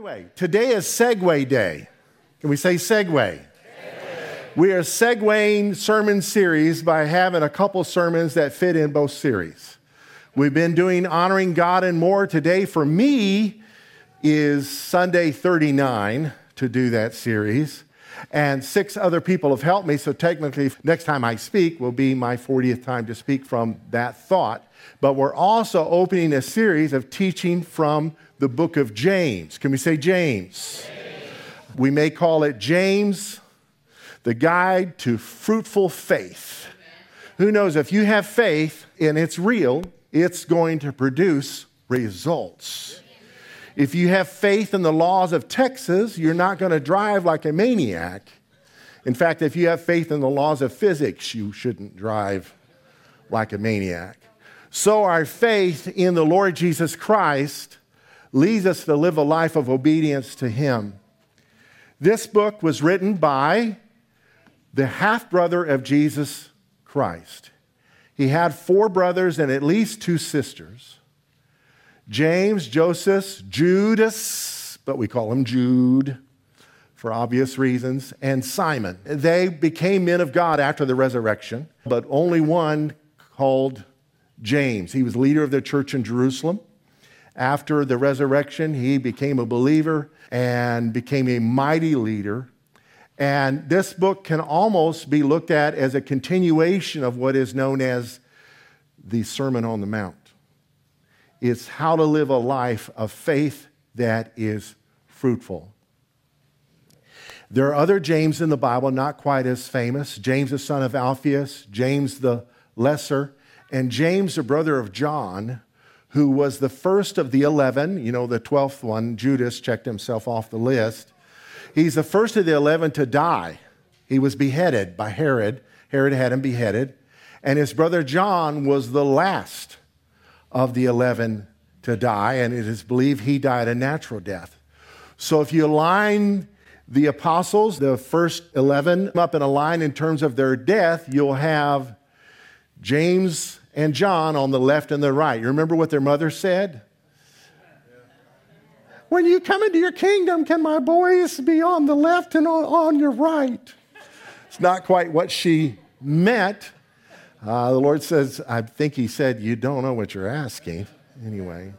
Anyway, today is segue Day. Can we say segue? We are segueing sermon series by having a couple sermons that fit in both series. We've been doing Honoring God and More. Today, for me, is Sunday 39 to do that series. And six other people have helped me, so technically, next time I speak will be my 40th time to speak from that thought. But we're also opening a series of teaching from the book of James. Can we say James? James. We may call it James, the guide to fruitful faith. Who knows, if you have faith and it's real, it's going to produce results. If you have faith in the laws of Texas, you're not going to drive like a maniac. In fact, if you have faith in the laws of physics, you shouldn't drive like a maniac. So, our faith in the Lord Jesus Christ leads us to live a life of obedience to Him. This book was written by the half brother of Jesus Christ. He had four brothers and at least two sisters James, Joseph, Judas, but we call him Jude for obvious reasons, and Simon. They became men of God after the resurrection, but only one called James. He was leader of the church in Jerusalem. After the resurrection, he became a believer and became a mighty leader. And this book can almost be looked at as a continuation of what is known as the Sermon on the Mount. It's how to live a life of faith that is fruitful. There are other James in the Bible, not quite as famous. James, the son of Alphaeus, James the Lesser, and James, the brother of John, who was the first of the 11, you know, the 12th one, Judas checked himself off the list. He's the first of the 11 to die. He was beheaded by Herod. Herod had him beheaded. And his brother John was the last of the 11 to die, and it is believed he died a natural death. So if you align the apostles, the first 11, up in a line in terms of their death, you'll have James, and John on the left and the right. You remember what their mother said? When you come into your kingdom, can my boys be on the left and on, your right? It's not quite what she meant. Uh, the Lord says, I think He said, You don't know what you're asking. Anyway.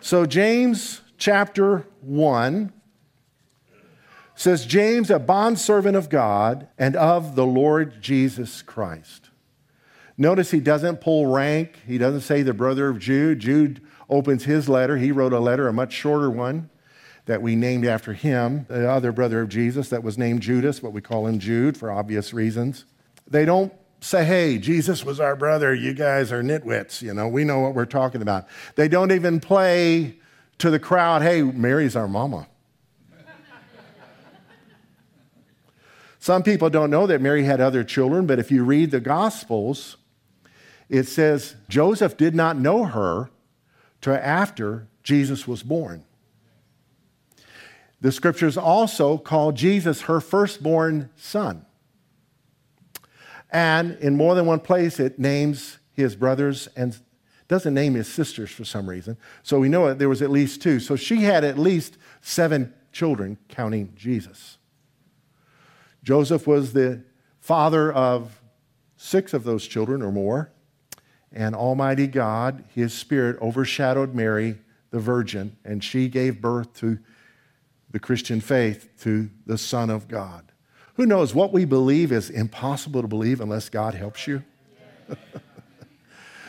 So, James chapter 1 says, James, a bondservant of God and of the Lord Jesus Christ Notice he doesn't pull rank. He doesn't say the brother of Jude. Jude opens his letter. He wrote a letter, a much shorter one that we named after him, the other brother of Jesus that was named Judas, but we call him Jude for obvious reasons. They don't say, hey, Jesus was our brother. You guys are nitwits. You know, we know what we're talking about. They don't even play to the crowd, hey, Mary's our mama. Some people don't know that Mary had other children, but if you read the Gospels, it says Joseph did not know her till after Jesus was born. The scriptures also call Jesus her firstborn son. And in more than one place, it names his brothers and doesn't name his sisters for some reason. So we know that there was at least two. So she had at least seven children, counting Jesus. Joseph was the father of six of those children or more and Almighty God, His Spirit overshadowed Mary, the Virgin, and she gave birth to the Christian faith, to the Son of God. Who knows? What we believe is impossible to believe unless God helps you.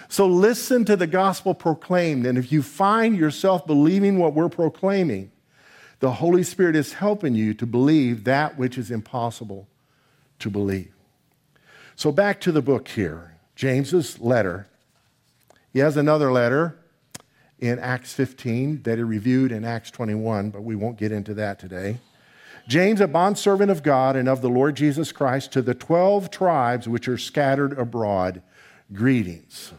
so listen to the gospel proclaimed, and if you find yourself believing what we're proclaiming, the Holy Spirit is helping you to believe that which is impossible to believe. So back to the book here, James's letter he has another letter in Acts 15 that he reviewed in Acts 21, but we won't get into that today. James, a bondservant of God and of the Lord Jesus Christ, to the 12 tribes which are scattered abroad, greetings.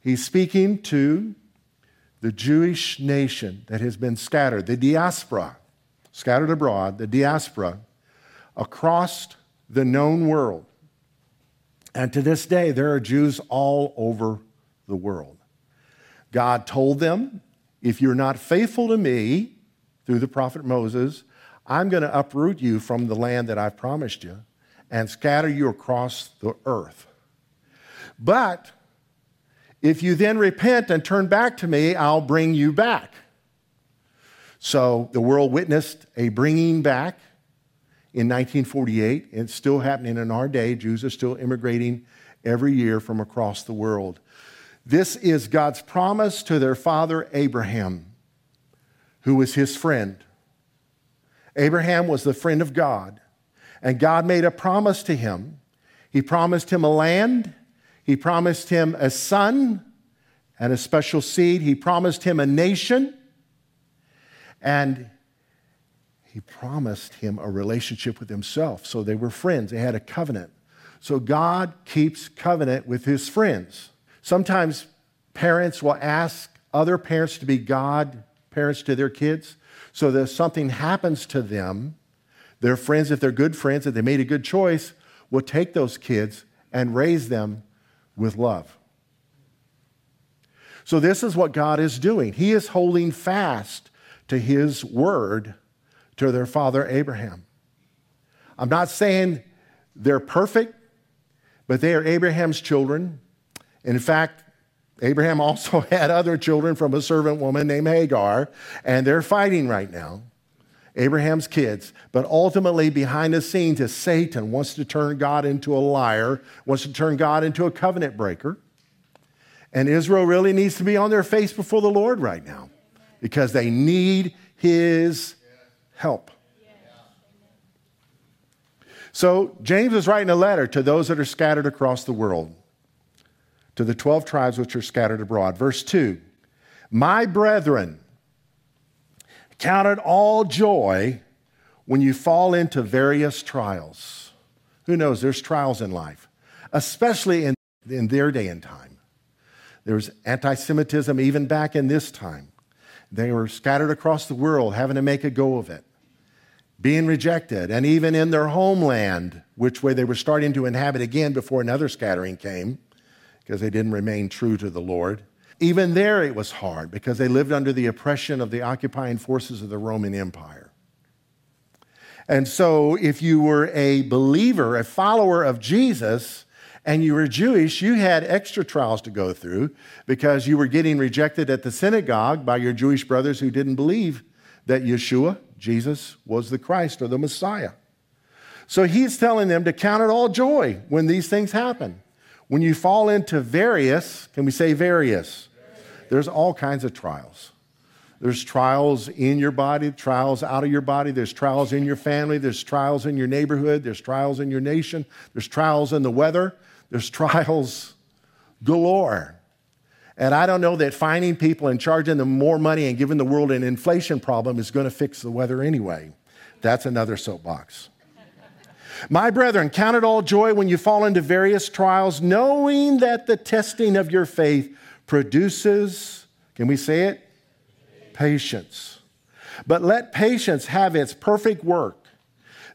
He's speaking to the Jewish nation that has been scattered, the diaspora, scattered abroad, the diaspora, across the known world. And to this day, there are Jews all over the world. God told them, if you're not faithful to me, through the prophet Moses, I'm going to uproot you from the land that I've promised you and scatter you across the earth. But if you then repent and turn back to me, I'll bring you back. So the world witnessed a bringing back in 1948. It's still happening in our day. Jews are still immigrating every year from across the world. This is God's promise to their father Abraham, who was his friend. Abraham was the friend of God, and God made a promise to him. He promised him a land, he promised him a son and a special seed, he promised him a nation. And he promised him a relationship with himself. So they were friends, they had a covenant. So God keeps covenant with his friends. Sometimes parents will ask other parents to be God parents to their kids so that if something happens to them, their friends, if they're good friends, if they made a good choice, will take those kids and raise them with love. So, this is what God is doing. He is holding fast to his word to their father Abraham. I'm not saying they're perfect, but they are Abraham's children. In fact, Abraham also had other children from a servant woman named Hagar, and they're fighting right now. Abraham's kids. But ultimately, behind the scenes, is Satan wants to turn God into a liar, wants to turn God into a covenant breaker. And Israel really needs to be on their face before the Lord right now because they need his help. So, James is writing a letter to those that are scattered across the world, to the 12 tribes which are scattered abroad. Verse 2 My brethren, count it all joy when you fall into various trials. Who knows? There's trials in life, especially in, in their day and time. There's anti Semitism even back in this time. They were scattered across the world, having to make a go of it, being rejected, and even in their homeland, which way they were starting to inhabit again before another scattering came, because they didn't remain true to the Lord. Even there, it was hard because they lived under the oppression of the occupying forces of the Roman Empire. And so, if you were a believer, a follower of Jesus, and you were Jewish, you had extra trials to go through because you were getting rejected at the synagogue by your Jewish brothers who didn't believe that Yeshua, Jesus, was the Christ or the Messiah. So he's telling them to count it all joy when these things happen. When you fall into various, can we say various? There's all kinds of trials. There's trials in your body, trials out of your body. There's trials in your family. There's trials in your neighborhood. There's trials in your nation. There's trials in the weather. There's trials galore. And I don't know that finding people and charging them more money and giving the world an inflation problem is going to fix the weather anyway. That's another soapbox. My brethren, count it all joy when you fall into various trials, knowing that the testing of your faith produces, can we say it? Patience. But let patience have its perfect work,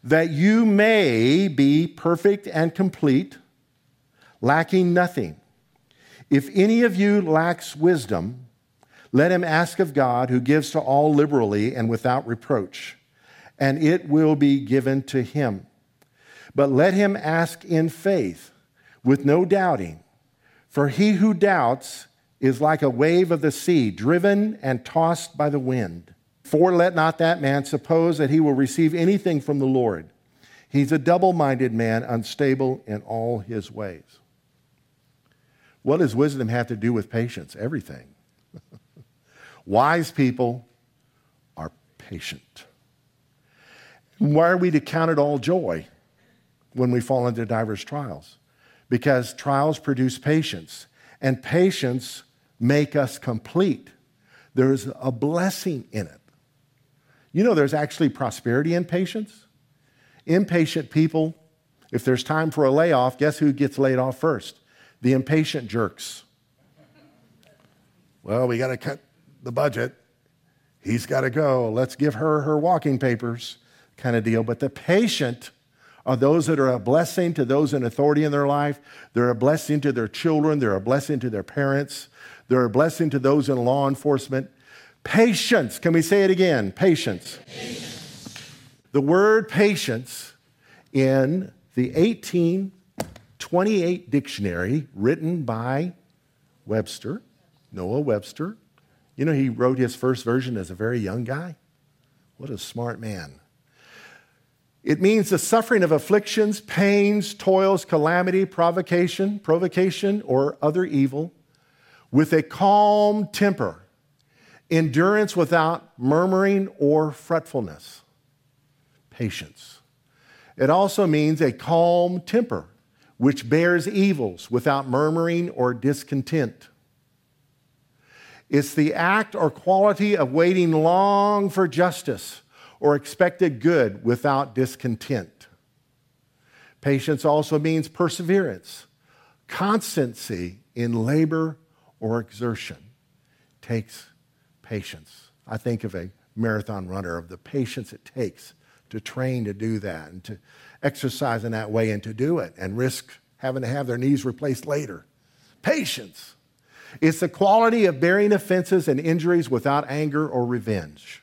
that you may be perfect and complete lacking nothing. If any of you lacks wisdom, let him ask of God, who gives to all liberally and without reproach, and it will be given to him. But let him ask in faith, with no doubting. For he who doubts is like a wave of the sea, driven and tossed by the wind. For let not that man suppose that he will receive anything from the Lord. He's a double minded man, unstable in all his ways. What does wisdom have to do with patience? Everything. Wise people are patient. Why are we to count it all joy when we fall into diverse trials? Because trials produce patience, and patience make us complete. There's a blessing in it. You know, there's actually prosperity in patience. Impatient people, if there's time for a layoff, guess who gets laid off first? the impatient jerks. Well, we got to cut the budget. He's got to go. Let's give her her walking papers kind of deal. But the patient are those that are a blessing to those in authority in their life. They're a blessing to their children. They're a blessing to their parents. They're a blessing to those in law enforcement. Patience. Can we say it again? Patience. patience. The word patience in the 1828 dictionary written by Webster, Noah Webster. You know, he wrote his first version as a very young guy. What a smart man. It means the suffering of afflictions, pains, toils, calamity, provocation, provocation, or other evil with a calm temper, endurance without murmuring or fretfulness, patience. It also means a calm temper, which bears evils without murmuring or discontent. It's the act or quality of waiting long for justice or expected good without discontent. Patience also means perseverance, constancy in labor or exertion. Takes patience. I think of a marathon runner, of the patience it takes to train to do that and to exercise in that way and to do it and risk having to have their knees replaced later. Patience. It's the quality of bearing offenses and injuries without anger or revenge.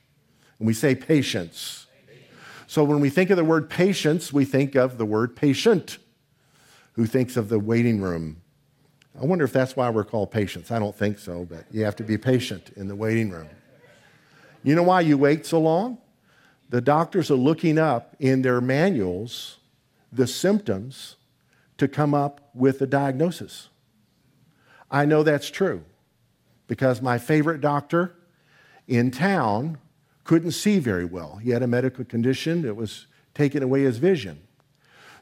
And we say patience. So when we think of the word patience, we think of the word patient. Who thinks of the waiting room? I wonder if that's why we're called patients. I don't think so, but you have to be patient in the waiting room. You know why you wait so long? The doctors are looking up in their manuals the symptoms to come up with a diagnosis. I know that's true because my favorite doctor in town couldn't see very well. He had a medical condition that was taking away his vision.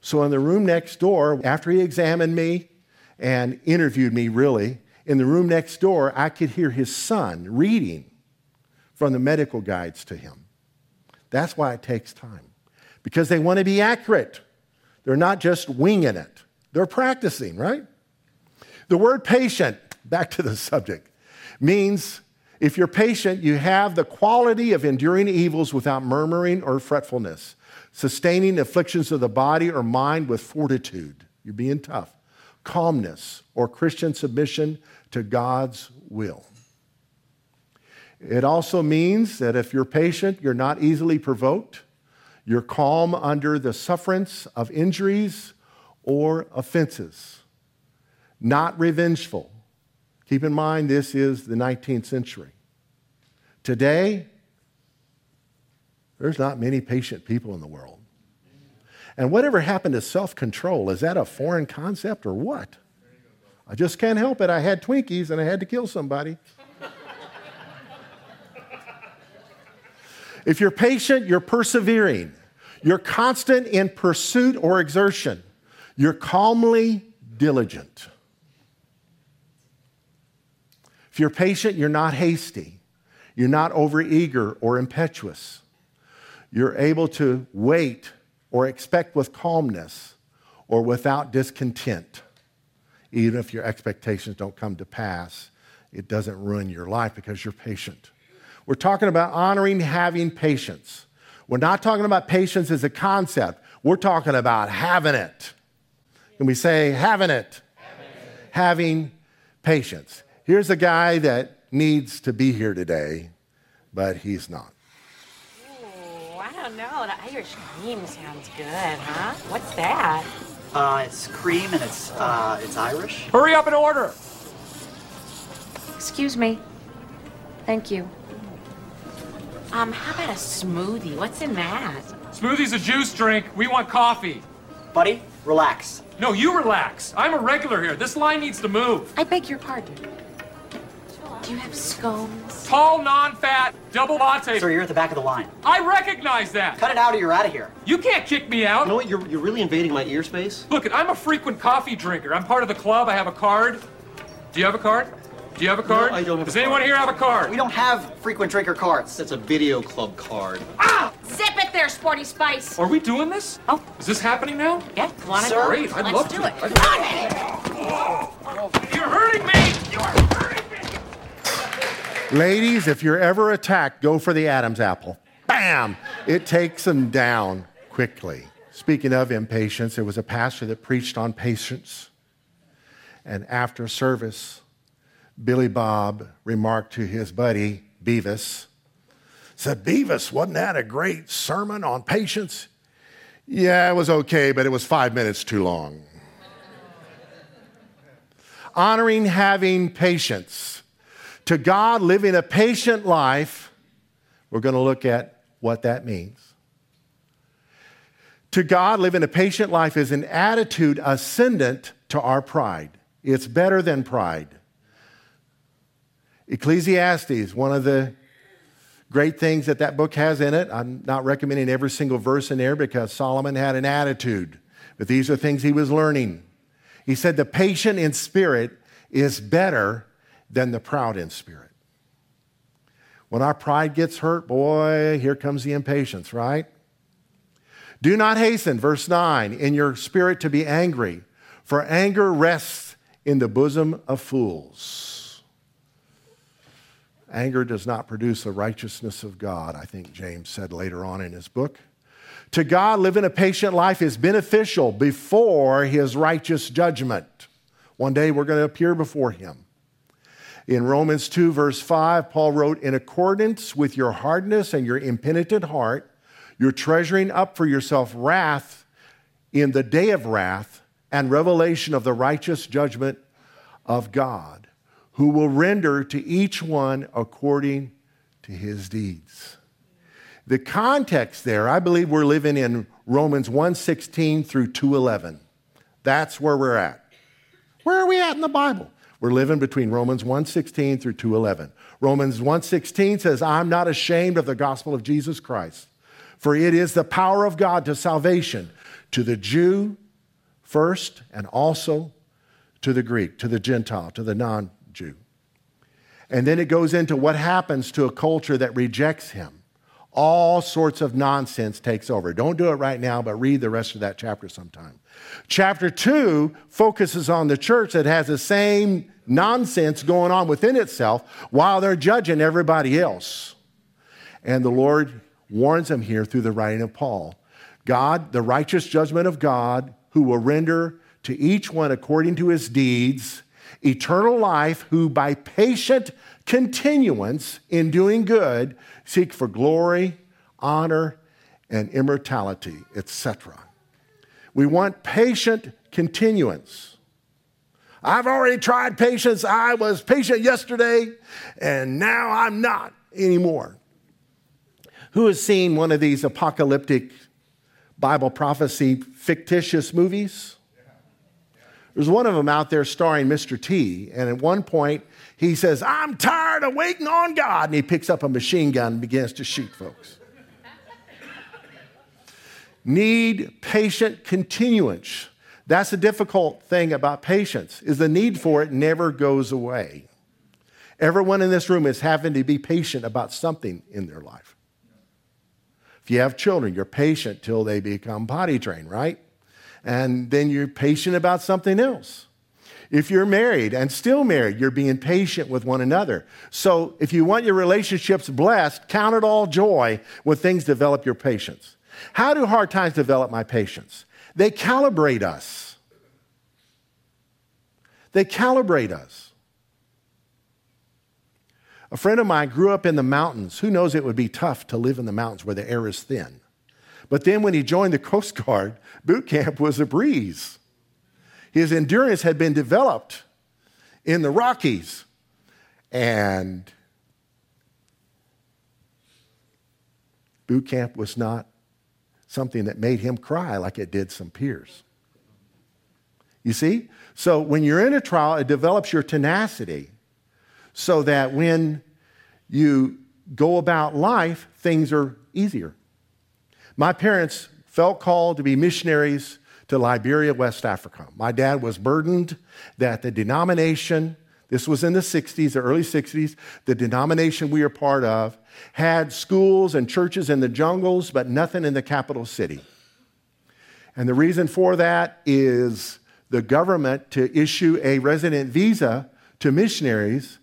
So, in the room next door, after he examined me and interviewed me, really, in the room next door, I could hear his son reading from the medical guides to him. That's why it takes time, because they want to be accurate. They're not just winging it, they're practicing, right? The word patient, back to the subject, means if you're patient, you have the quality of enduring evils without murmuring or fretfulness, sustaining afflictions of the body or mind with fortitude. You're being tough. Calmness or Christian submission to God's will. It also means that if you're patient, you're not easily provoked, you're calm under the sufferance of injuries or offenses, not revengeful, Keep in mind, this is the 19th century. Today, there's not many patient people in the world. And whatever happened to self control? Is that a foreign concept or what? I just can't help it. I had Twinkies and I had to kill somebody. if you're patient, you're persevering. You're constant in pursuit or exertion. You're calmly diligent. If you're patient, you're not hasty. You're not overeager or impetuous. You're able to wait or expect with calmness or without discontent. Even if your expectations don't come to pass, it doesn't ruin your life because you're patient. We're talking about honoring having patience. We're not talking about patience as a concept. We're talking about having it. Can we say having it? Having, it. having patience. Here's a guy that needs to be here today, but he's not. Ooh, I don't know. The Irish cream sounds good, huh? What's that? Uh, it's cream and it's uh, it's Irish. Hurry up and order. Excuse me. Thank you. Um, how about a smoothie? What's in that? Smoothie's a juice drink. We want coffee. Buddy, relax. No, you relax. I'm a regular here. This line needs to move. I beg your pardon. Do you have scones? Tall, non-fat, double latte. Sir, you're at the back of the line. I recognize that. Cut it out or you're out of here. You can't kick me out. You know what? You're, you're really invading my ear space. Look, I'm a frequent coffee drinker. I'm part of the club. I have a card. Do you have a card? Do you have a card? No, I don't have Does a anyone card. here have a card? We don't have frequent drinker cards. That's a video club card. Ah! Zip it there, Sporty Spice. Are we doing this? Oh. Is this happening now? Yeah, want Sir? Great. I'd Let's love do to. it. I'd- You're hurting me. You're hurting me. Ladies, if you're ever attacked, go for the Adam's apple. Bam! It takes them down quickly. Speaking of impatience, there was a pastor that preached on patience. And after service, Billy Bob remarked to his buddy, Beavis. Said, Beavis, wasn't that a great sermon on patience? Yeah, it was okay, but it was five minutes too long. Honoring having patience. To God, living a patient life, we're going to look at what that means. To God, living a patient life is an attitude ascendant to our pride. It's better than pride. Ecclesiastes, one of the great things that that book has in it. I'm not recommending every single verse in there because Solomon had an attitude, but these are things he was learning. He said, The patient in spirit is better than the proud in spirit. When our pride gets hurt, boy, here comes the impatience, right? Do not hasten, verse 9, in your spirit to be angry, for anger rests in the bosom of fools. Anger does not produce the righteousness of God, I think James said later on in his book. To God, living a patient life is beneficial before his righteous judgment. One day we're going to appear before him. In Romans 2, verse 5, Paul wrote, In accordance with your hardness and your impenitent heart, you're treasuring up for yourself wrath in the day of wrath and revelation of the righteous judgment of God, who will render to each one according to his deeds. The context there, I believe we're living in Romans 1:16 through 2:11. That's where we're at. Where are we at in the Bible? We're living between Romans 1:16 through 2:11. Romans 1:16 says, "I'm not ashamed of the gospel of Jesus Christ." For it is the power of God to salvation to the Jew first and also to the Greek, to the Gentile, to the non Jew. And then it goes into what happens to a culture that rejects him. All sorts of nonsense takes over. Don't do it right now, but read the rest of that chapter sometime. Chapter two focuses on the church that has the same nonsense going on within itself while they're judging everybody else. And the Lord warns them here through the writing of Paul. God, the righteous judgment of God, who will render to each one according to his deeds eternal life, who by patient continuance in doing good seek for glory, honor, and immortality, etc. We want patient continuance. I've already tried patience. I was patient yesterday, and now I'm not anymore. Who has seen one of these apocalyptic Bible prophecy fictitious movies? There's one of them out there starring Mr. T, and at one point he says, I'm tired of waiting on God, and he picks up a machine gun and begins to shoot folks. need patient continuance. That's the difficult thing about patience is the need for it never goes away. Everyone in this room is having to be patient about something in their life. If you have children, you're patient till they become potty trained, right? And then you're patient about something else. If you're married and still married, you're being patient with one another. So if you want your relationships blessed, count it all joy when things develop your patience. How do hard times develop my patience? They calibrate us. They calibrate us. A friend of mine grew up in the mountains. Who knows it would be tough to live in the mountains where the air is thin? But then when he joined the Coast Guard, boot camp was a breeze. His endurance had been developed in the Rockies. And boot camp was not something that made him cry like it did some peers. You see? So when you're in a trial, it develops your tenacity so that when you go about life, things are easier. My parents felt called to be missionaries to Liberia, West Africa. My dad was burdened that the denomination, this was in the 60s, the early 60s, the denomination we are part of had schools and churches in the jungles, but nothing in the capital city. And the reason for that is the government to issue a resident visa to missionaries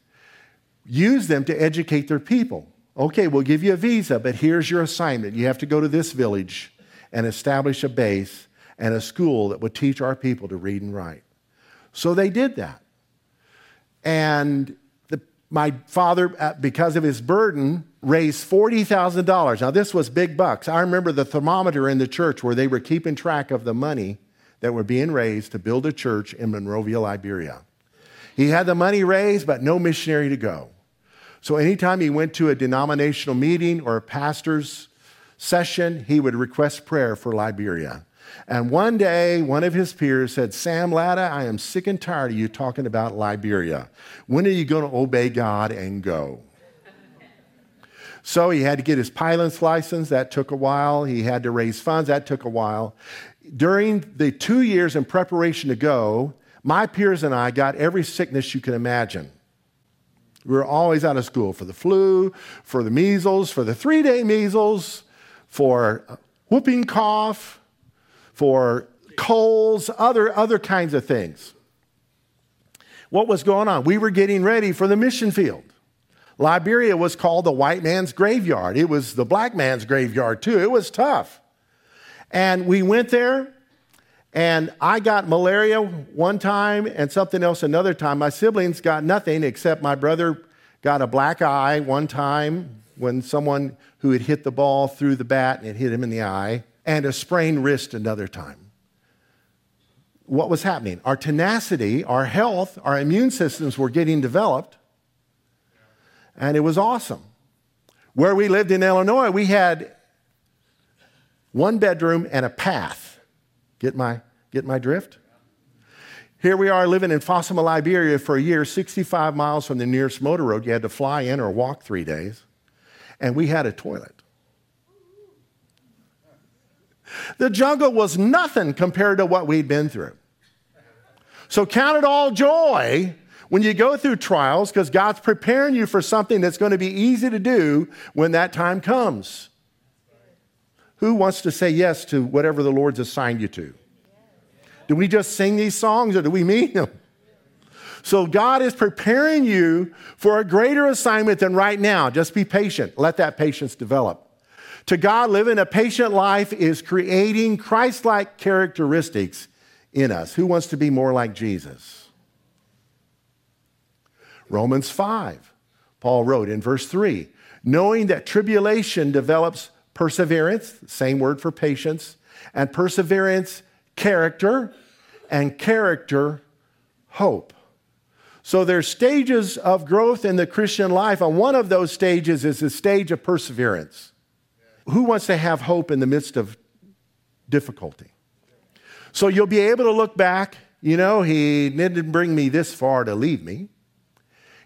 use them to educate their people. Okay, we'll give you a visa, but here's your assignment. You have to go to this village and establish a base and a school that would teach our people to read and write. So they did that. And the, my father, uh, because of his burden, raised $40,000. Now, this was big bucks. I remember the thermometer in the church where they were keeping track of the money that were being raised to build a church in Monrovia, Liberia. He had the money raised, but no missionary to go. So, anytime he went to a denominational meeting or a pastor's session, he would request prayer for Liberia. And one day, one of his peers said, Sam Latta, I am sick and tired of you talking about Liberia. When are you going to obey God and go? So he had to get his pilot's license. That took a while. He had to raise funds. That took a while. During the two years in preparation to go, my peers and I got every sickness you can imagine. We were always out of school for the flu, for the measles, for the three day measles, for whooping cough, for colds, other, other kinds of things. What was going on? We were getting ready for the mission field. Liberia was called the white man's graveyard. It was the black man's graveyard, too. It was tough. And we went there, and I got malaria one time and something else another time. My siblings got nothing except my brother got a black eye one time when someone who had hit the ball through the bat and it hit him in the eye and a sprained wrist another time. What was happening? Our tenacity, our health, our immune systems were getting developed, and it was awesome. Where we lived in Illinois, we had one bedroom and a path. Get my, get my drift? Here we are living in Fosama, Liberia for a year, 65 miles from the nearest motor road. You had to fly in or walk three days. And we had a toilet. The jungle was nothing compared to what we'd been through. So count it all joy when you go through trials because God's preparing you for something that's going to be easy to do when that time comes. Who wants to say yes to whatever the Lord's assigned you to? Do we just sing these songs or do we mean them? So God is preparing you for a greater assignment than right now. Just be patient. Let that patience develop. To God, living a patient life is creating Christ like characteristics in us. Who wants to be more like Jesus? Romans 5, Paul wrote in verse 3 knowing that tribulation develops perseverance, same word for patience, and perseverance, character, and character, hope. So there's stages of growth in the Christian life, and one of those stages is the stage of perseverance. Who wants to have hope in the midst of difficulty? So you'll be able to look back. You know, he didn't bring me this far to leave me.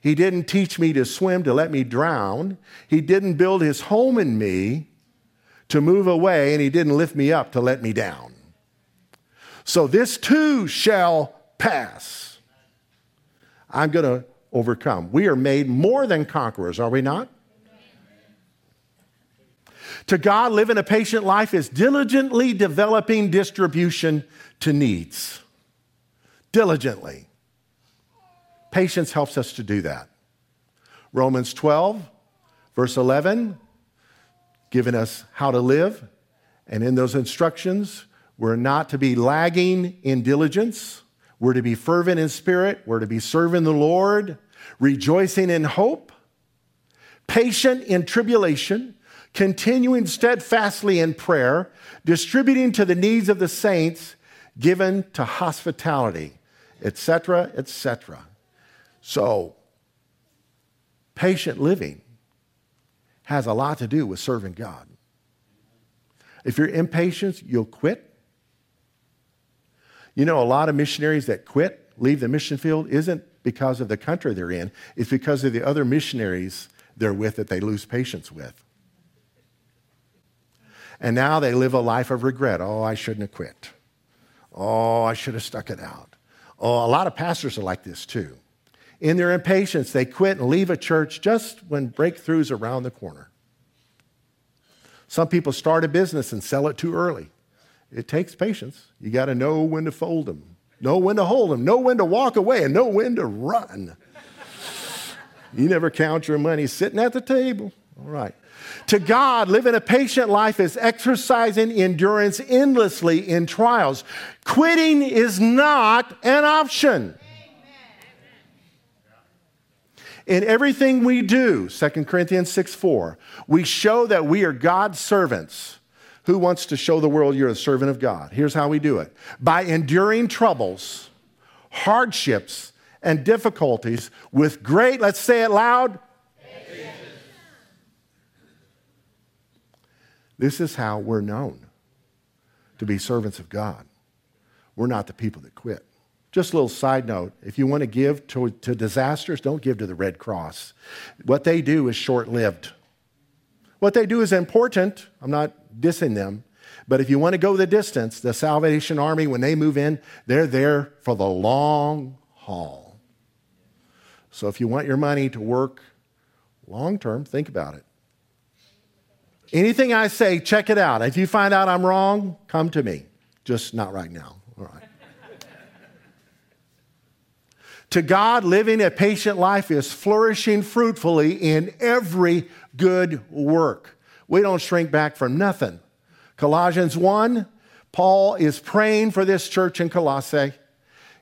He didn't teach me to swim to let me drown. He didn't build his home in me to move away, and he didn't lift me up to let me down. So this too shall pass. I'm going to overcome. We are made more than conquerors, are we not? To God, living a patient life is diligently developing distribution to needs. Diligently. Patience helps us to do that. Romans 12, verse 11, giving us how to live. And in those instructions, we're not to be lagging in diligence. We're to be fervent in spirit. We're to be serving the Lord, rejoicing in hope, patient in tribulation, continuing steadfastly in prayer, distributing to the needs of the saints, given to hospitality, etc., etc. So, patient living has a lot to do with serving God. If you're impatient, you'll quit. You know, a lot of missionaries that quit, leave the mission field, isn't because of the country they're in, it's because of the other missionaries they're with that they lose patience with. And now they live a life of regret. Oh, I shouldn't have quit. Oh, I should have stuck it out. Oh, a lot of pastors are like this too. In their impatience, they quit and leave a church just when breakthroughs are around the corner. Some people start a business and sell it too early. It takes patience. You got to know when to fold them, know when to hold them, know when to walk away, and know when to run. you never count your money sitting at the table. All right. To God, living a patient life is exercising endurance endlessly in trials. Quitting is not an option. In everything we do, 2 Corinthians 6 4, we show that we are God's servants. Who wants to show the world you're a servant of God? Here's how we do it by enduring troubles, hardships, and difficulties with great, let's say it loud, This is how we're known to be servants of God. We're not the people that quit. Just a little side note if you want to give to, to disasters, don't give to the Red Cross. What they do is short lived. What they do is important. I'm not dissing them. But if you want to go the distance, the Salvation Army, when they move in, they're there for the long haul. So if you want your money to work long term, think about it. Anything I say, check it out. If you find out I'm wrong, come to me. Just not right now. All right. To God, living a patient life is flourishing fruitfully in every good work. We don't shrink back from nothing. Colossians 1, Paul is praying for this church in Colossae.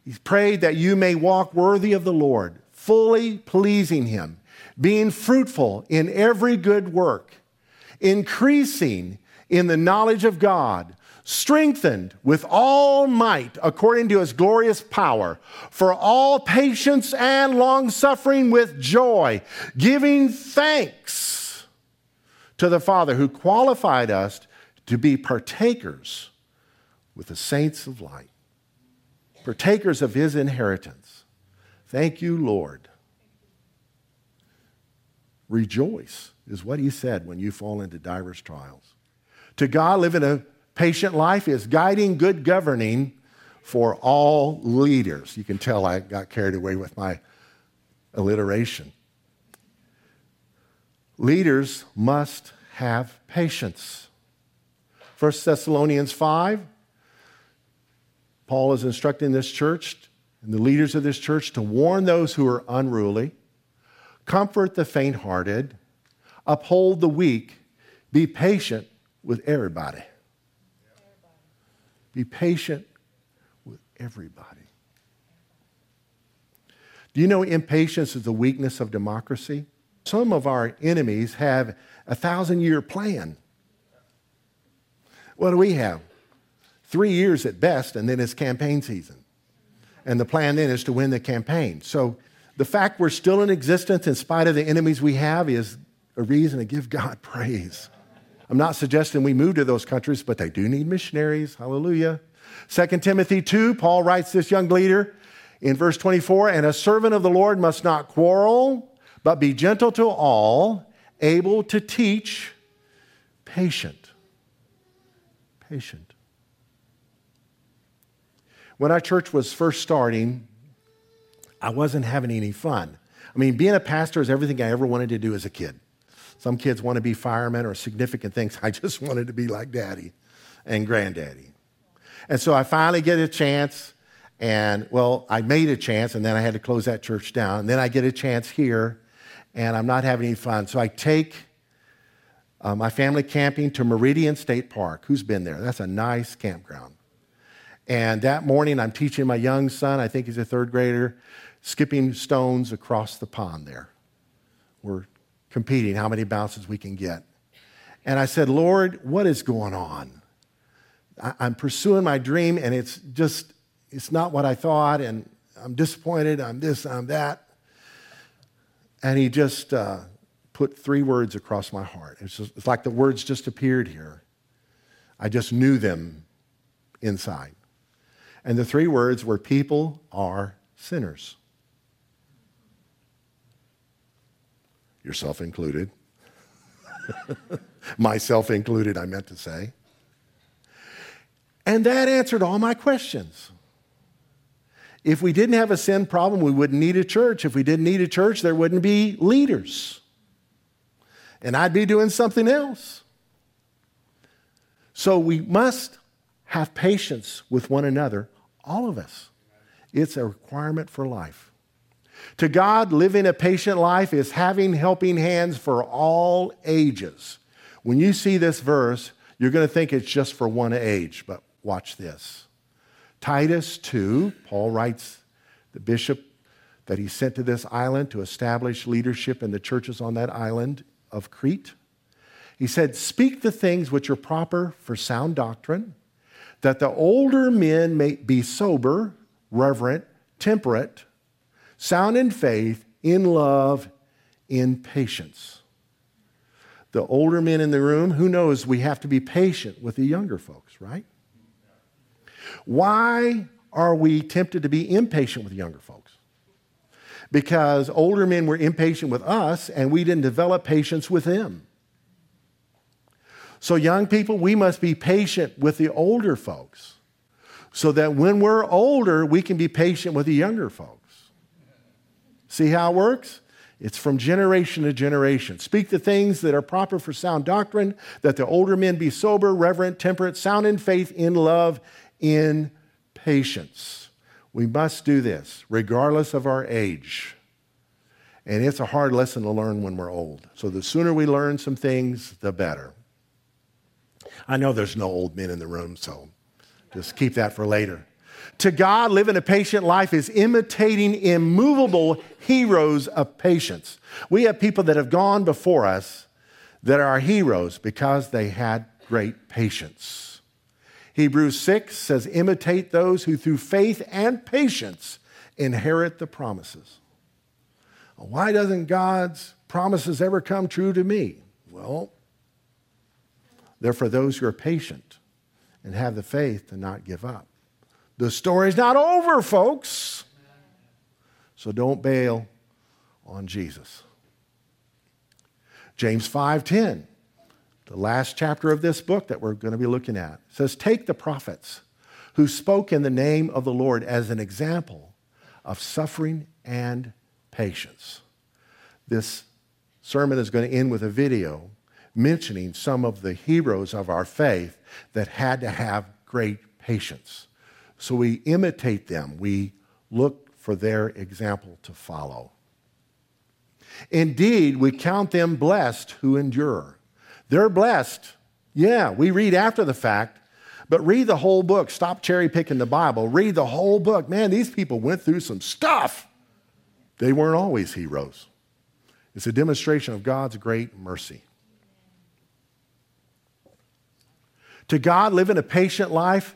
He's prayed that you may walk worthy of the Lord, fully pleasing Him, being fruitful in every good work increasing in the knowledge of God, strengthened with all might according to his glorious power, for all patience and long suffering with joy, giving thanks to the Father who qualified us to be partakers with the saints of light, partakers of his inheritance. Thank you, Lord. Rejoice is what he said when you fall into diverse trials. To God, living a patient life is guiding good governing for all leaders. You can tell I got carried away with my alliteration. Leaders must have patience. 1 Thessalonians 5, Paul is instructing this church and the leaders of this church to warn those who are unruly, comfort the faint hearted, uphold the weak, be patient with everybody. Be patient with everybody. Do you know impatience is the weakness of democracy? Some of our enemies have a thousand year plan. What do we have? Three years at best, and then it's campaign season. And the plan then is to win the campaign. So the fact we're still in existence in spite of the enemies we have is a reason to give God praise. I'm not suggesting we move to those countries, but they do need missionaries. Hallelujah. 2 Timothy 2, Paul writes this young leader in verse 24 And a servant of the Lord must not quarrel, but be gentle to all, able to teach, patient. Patient. When our church was first starting, I wasn't having any fun. I mean, being a pastor is everything I ever wanted to do as a kid. Some kids want to be firemen or significant things. I just wanted to be like daddy and granddaddy. And so I finally get a chance, and well, I made a chance, and then I had to close that church down. And then I get a chance here, and I'm not having any fun. So I take uh, my family camping to Meridian State Park. Who's been there? That's a nice campground. And that morning, I'm teaching my young son, I think he's a third grader, skipping stones across the pond there. We're competing, how many bounces we can get. And I said, Lord, what is going on? I'm pursuing my dream and it's just, it's not what I thought, and I'm disappointed, I'm this, I'm that. And he just uh, put three words across my heart. It's, just, it's like the words just appeared here. I just knew them inside. And the three words were people are sinners. Yourself included. Myself included, I meant to say. And that answered all my questions. If we didn't have a sin problem, we wouldn't need a church. If we didn't need a church, there wouldn't be leaders. And I'd be doing something else. So we must have patience with one another, all of us. It's a requirement for life. To God, living a patient life is having helping hands for all ages. When you see this verse, you're going to think it's just for one age, but watch this. Titus 2, Paul writes, the bishop that he sent to this island to establish leadership in the churches on that island of Crete. He said, Speak the things which are proper for sound doctrine, that the older men may be sober, reverent, temperate, sound in faith, in love, in patience. The older men in the room, who knows we have to be patient with the younger folks, right? Why are we tempted to be impatient with younger folks? Because older men were impatient with us and we didn't develop patience with them. So, young people, we must be patient with the older folks so that when we're older, we can be patient with the younger folks. See how it works? It's from generation to generation. Speak the things that are proper for sound doctrine, that the older men be sober, reverent, temperate, sound in faith, in love, in patience. We must do this regardless of our age. And it's a hard lesson to learn when we're old. So the sooner we learn some things, the better. I know there's no old men in the room, so just keep that for later. To God, living a patient life is imitating immovable heroes of patience. We have people that have gone before us that are heroes because they had great patience. Hebrews 6 says, Imitate those who through faith and patience inherit the promises. Why doesn't God's promises ever come true to me? Well, they're for those who are patient and have the faith to not give up. The story's not over, folks. So don't bail on Jesus. James 5:10, the last chapter of this book that we're going to be looking at, says, "Take the prophets who spoke in the name of the Lord as an example of suffering and patience." This sermon is going to end with a video mentioning some of the heroes of our faith that had to have great patience. So we imitate them, we look for their example to follow. Indeed, we count them blessed who endure. They're blessed. Yeah, we read after the fact, but read the whole book. Stop cherry picking the Bible. Read the whole book. Man, these people went through some stuff. They weren't always heroes. It's a demonstration of God's great mercy. To God, living a patient life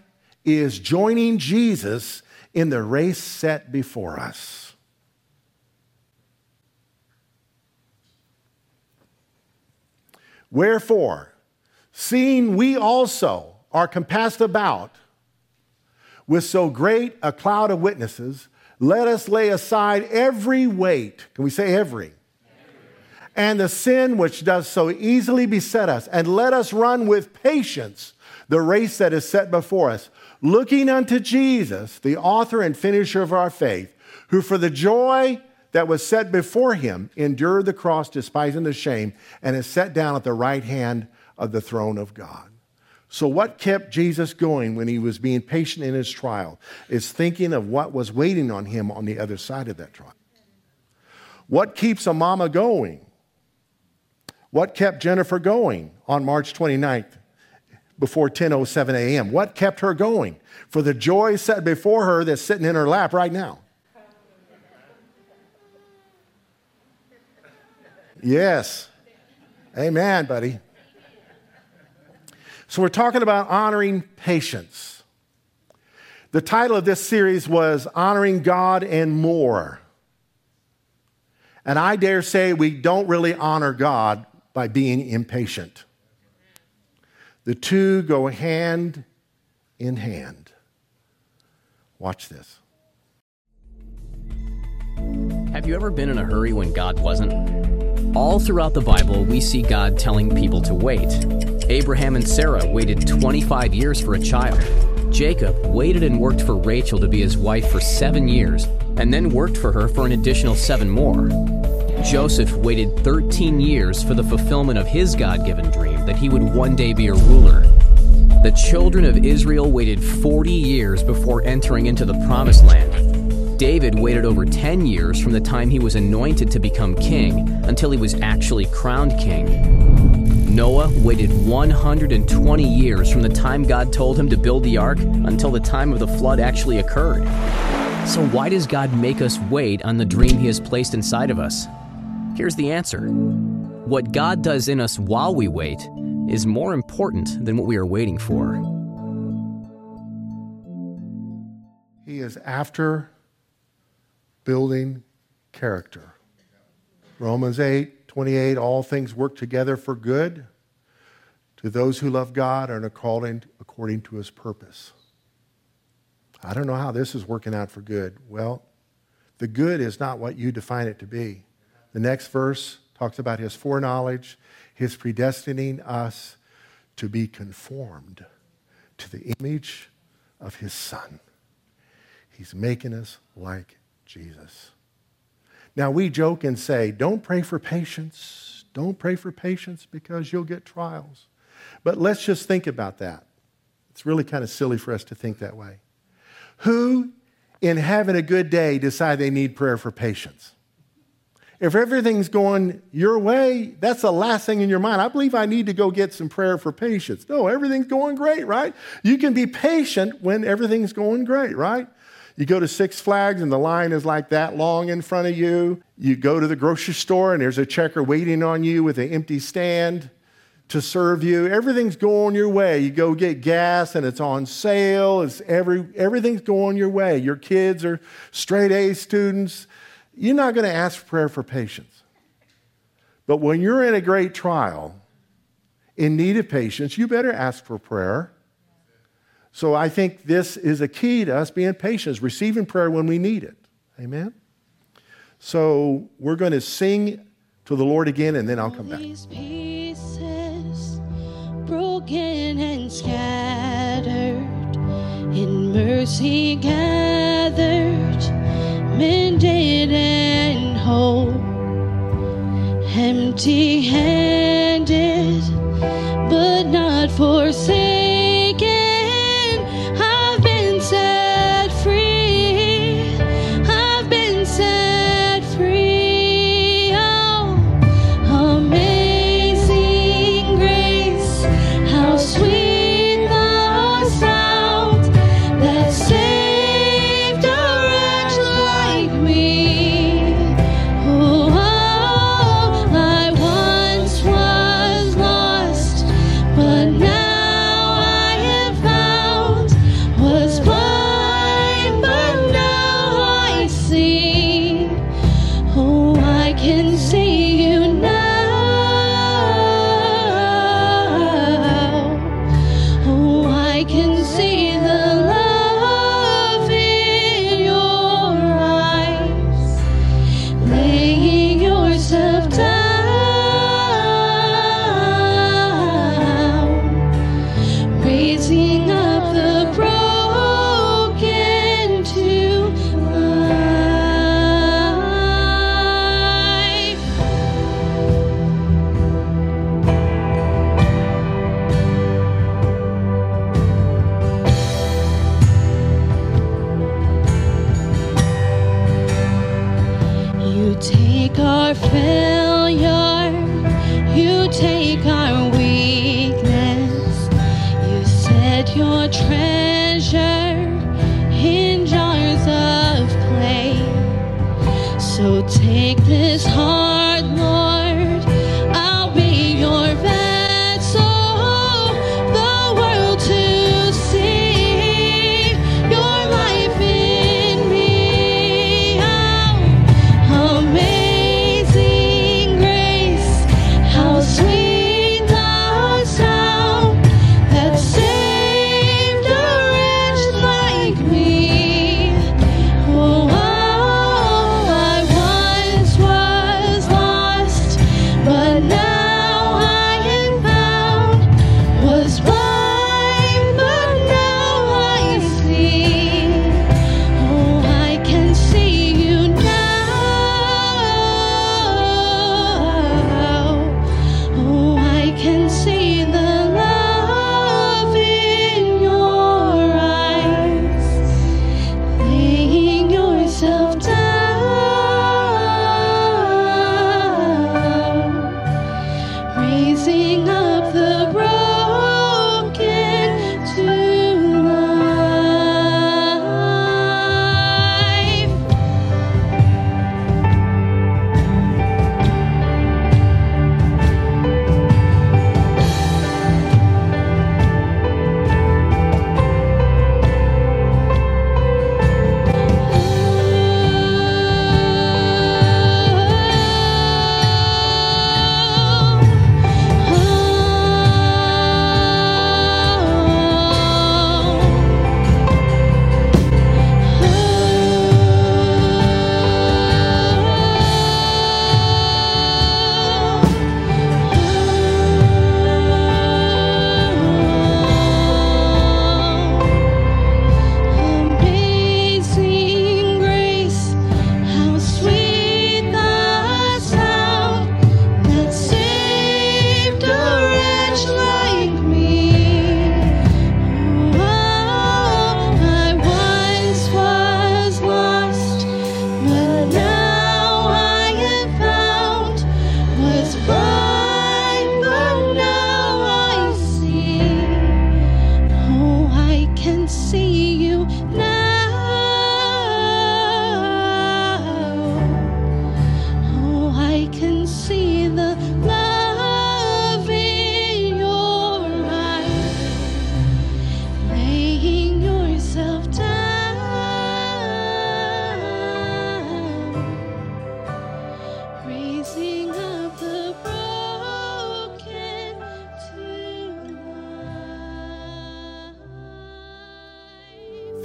is joining Jesus in the race set before us. Wherefore, seeing we also are compassed about with so great a cloud of witnesses, let us lay aside every weight. Can we say every? And the sin which does so easily beset us, and let us run with patience the race that is set before us, looking unto Jesus, the author and finisher of our faith, who for the joy that was set before him endured the cross, despising the shame, and is set down at the right hand of the throne of God. So, what kept Jesus going when he was being patient in his trial is thinking of what was waiting on him on the other side of that trial. What keeps a mama going? What kept Jennifer going on March 29th, before 10:07 a.m. What kept her going? For the joy set before her that's sitting in her lap right now. Yes. Amen, buddy. So we're talking about honoring patience. The title of this series was Honoring God and More. And I dare say we don't really honor God by being impatient. The two go hand in hand. Watch this. Have you ever been in a hurry when God wasn't? All throughout the Bible, we see God telling people to wait. Abraham and Sarah waited 25 years for a child. Jacob waited and worked for Rachel to be his wife for seven years, and then worked for her for an additional seven more. Joseph waited 13 years for the fulfillment of his God given dream that he would one day be a ruler. The children of Israel waited 40 years before entering into the promised land. David waited over 10 years from the time he was anointed to become king until he was actually crowned king. Noah waited 120 years from the time God told him to build the ark until the time of the flood actually occurred. So, why does God make us wait on the dream He has placed inside of us? Here's the answer What God does in us while we wait is more important than what we are waiting for. He is after building character. Romans 8 28, all things work together for good to those who love God and are called according to his purpose. I don't know how this is working out for good. Well, the good is not what you define it to be. The next verse talks about his foreknowledge, his predestining us to be conformed to the image of his son. He's making us like Jesus. Now, we joke and say, don't pray for patience. Don't pray for patience because you'll get trials. But let's just think about that. It's really kind of silly for us to think that way. Who, in having a good day, decide they need prayer for patience? If everything's going your way, that's the last thing in your mind. I believe I need to go get some prayer for patience. No, everything's going great, right? You can be patient when everything's going great, right? You go to Six Flags and the line is like that long in front of you. You go to the grocery store and there's a checker waiting on you with an empty stand to serve you. Everything's going your way. You go get gas and it's on sale. It's every, everything's going your way. Your kids are straight A students. You're not going to ask for prayer for patience. But when you're in a great trial, in need of patience, you better ask for prayer. So I think this is a key to us being patient, is receiving prayer when we need it. Amen? So we're going to sing to the Lord again, and then I'll come back. broken and scattered, in mercy gathered, mended and whole, empty handed, but not forsaken. Take our failure, you take our weakness, you set your treasure in jars of clay. So take this heart,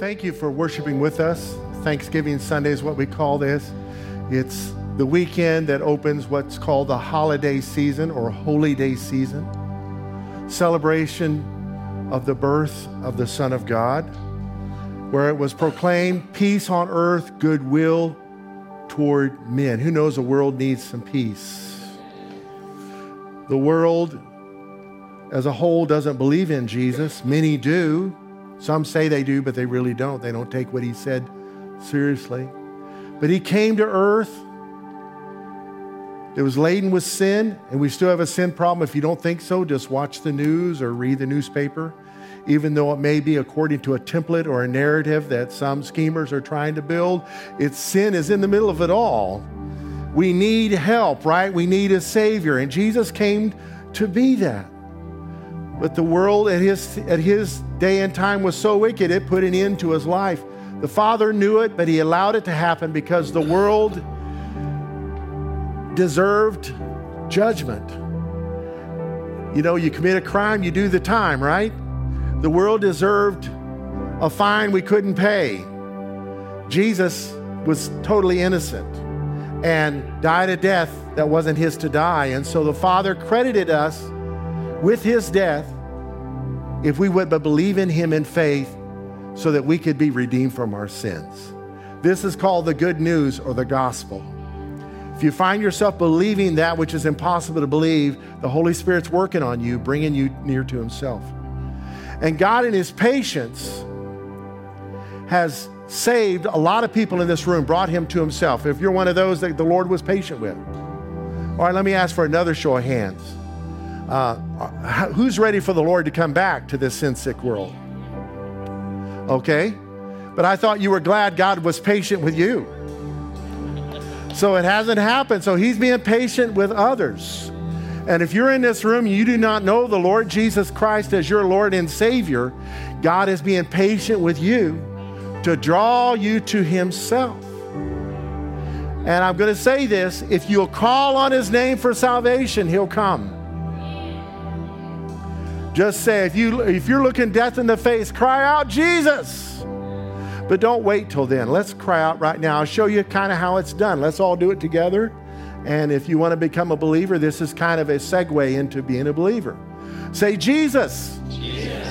Thank you for worshiping with us. Thanksgiving Sunday is what we call this. It's the weekend that opens what's called the holiday season or holy day season, celebration of the birth of the Son of God, where it was proclaimed peace on earth, goodwill toward men. Who knows the world needs some peace? The world as a whole doesn't believe in Jesus. Many do. Some say they do, but they really don't. They don't take what he said seriously. But he came to earth. It was laden with sin, and we still have a sin problem. If you don't think so, just watch the news or read the newspaper. Even though it may be according to a template or a narrative that some schemers are trying to build, its sin is in the middle of it all. We need help, right? We need a Savior, and Jesus came to be that. But the world at his, at his day and time was so wicked, it put an end to his life. The Father knew it, but he allowed it to happen because the world deserved judgment. You know, you commit a crime, you do the time, right? The world deserved a fine we couldn't pay. Jesus was totally innocent and died a death that wasn't his to die. And so the Father credited us with his death if we would but believe in him in faith so that we could be redeemed from our sins. This is called the good news or the gospel. If you find yourself believing that which is impossible to believe, the Holy Spirit's working on you, bringing you near to himself. And God, in his patience, has saved a lot of people in this room, brought him to himself. If you're one of those that the Lord was patient with. All right, let me ask for another show of hands. Uh, who's ready for the Lord to come back to this sin sick world? Okay? But I thought you were glad God was patient with you. So it hasn't happened. So he's being patient with others. And if you're in this room, you do not know the Lord Jesus Christ as your Lord and Savior, God is being patient with you to draw you to Himself. And I'm going to say this if you'll call on His name for salvation, He'll come. Just say, if, you, if you're looking death in the face, cry out, Jesus. But don't wait till then. Let's cry out right now. I'll show you kind of how it's done. Let's all do it together. And if you want to become a believer, this is kind of a segue into being a believer. Say, Jesus, Jesus.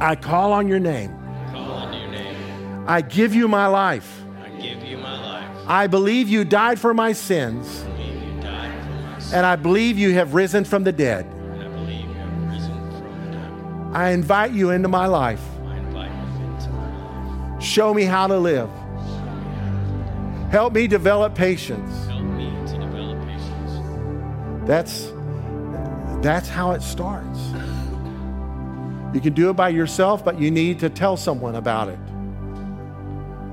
I call on your name. I call on your name. I give you my life. I give you my life. I believe you died for my sins. I believe you died for my sins. And I believe you have risen from the dead. I invite you into my life. I invite you into my life. Show me how to live. Help me develop patience. Help me to develop patience. That's that's how it starts. You can do it by yourself, but you need to tell someone about it.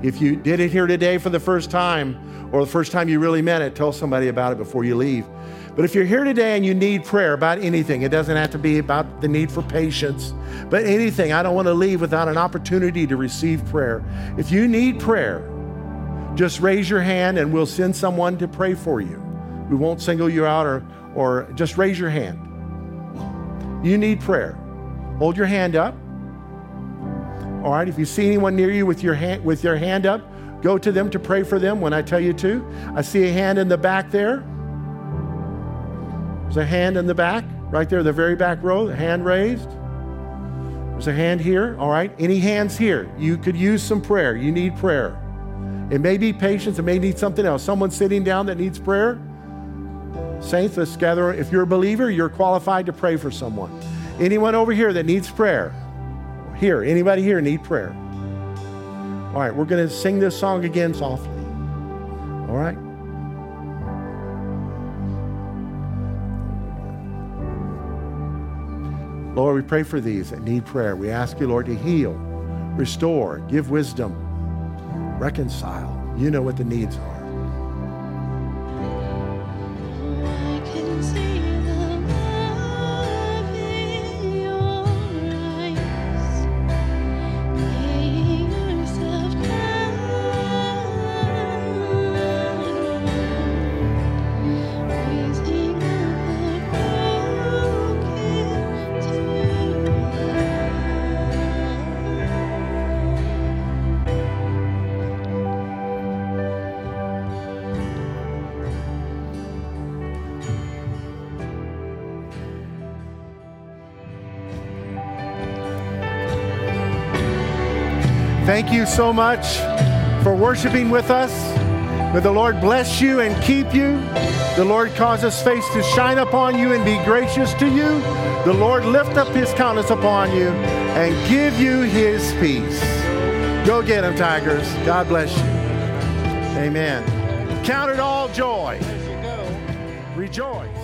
If you did it here today for the first time, or the first time you really meant it, tell somebody about it before you leave. But if you're here today and you need prayer about anything, it doesn't have to be about the need for patience, but anything, I don't want to leave without an opportunity to receive prayer. If you need prayer, just raise your hand and we'll send someone to pray for you. We won't single you out or, or just raise your hand. You need prayer. Hold your hand up. All right, if you see anyone near you with your hand with your hand up, go to them to pray for them when I tell you to. I see a hand in the back there. A hand in the back, right there, the very back row, the hand raised. There's a hand here. All right, any hands here? You could use some prayer. You need prayer. It may be patience, it may need something else. Someone sitting down that needs prayer. Saints, let's gather. If you're a believer, you're qualified to pray for someone. Anyone over here that needs prayer? Here, anybody here need prayer? All right, we're going to sing this song again softly. All right? Lord, we pray for these that need prayer. We ask you, Lord, to heal, restore, give wisdom, reconcile. You know what the needs are. So much for worshiping with us. May the Lord bless you and keep you. The Lord cause his face to shine upon you and be gracious to you. The Lord lift up his countenance upon you and give you his peace. Go get him, Tigers. God bless you. Amen. Count it all joy. Rejoice.